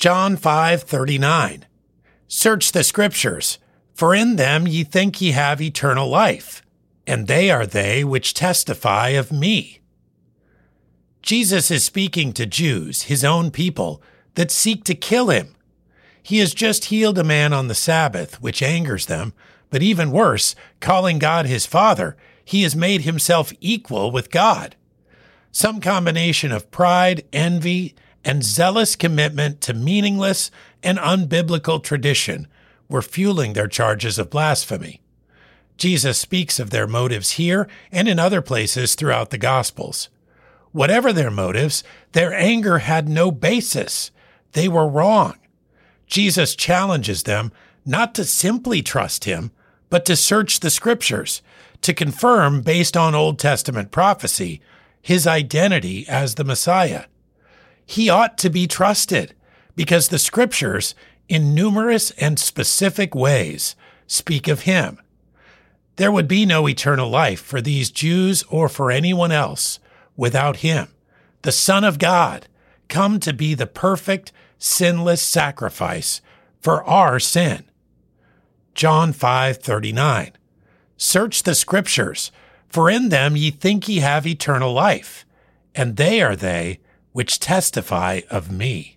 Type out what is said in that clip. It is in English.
John 5:39 Search the scriptures for in them ye think ye have eternal life and they are they which testify of me. Jesus is speaking to Jews, his own people, that seek to kill him. He has just healed a man on the Sabbath, which angers them, but even worse, calling God his Father, he has made himself equal with God. Some combination of pride, envy, and zealous commitment to meaningless and unbiblical tradition were fueling their charges of blasphemy. Jesus speaks of their motives here and in other places throughout the Gospels. Whatever their motives, their anger had no basis. They were wrong. Jesus challenges them not to simply trust him, but to search the scriptures, to confirm, based on Old Testament prophecy, his identity as the Messiah. He ought to be trusted because the scriptures, in numerous and specific ways, speak of him. There would be no eternal life for these Jews or for anyone else without him, the Son of God, come to be the perfect, sinless sacrifice for our sin. John 5:39 Search the scriptures for in them ye think ye have eternal life and they are they which testify of me.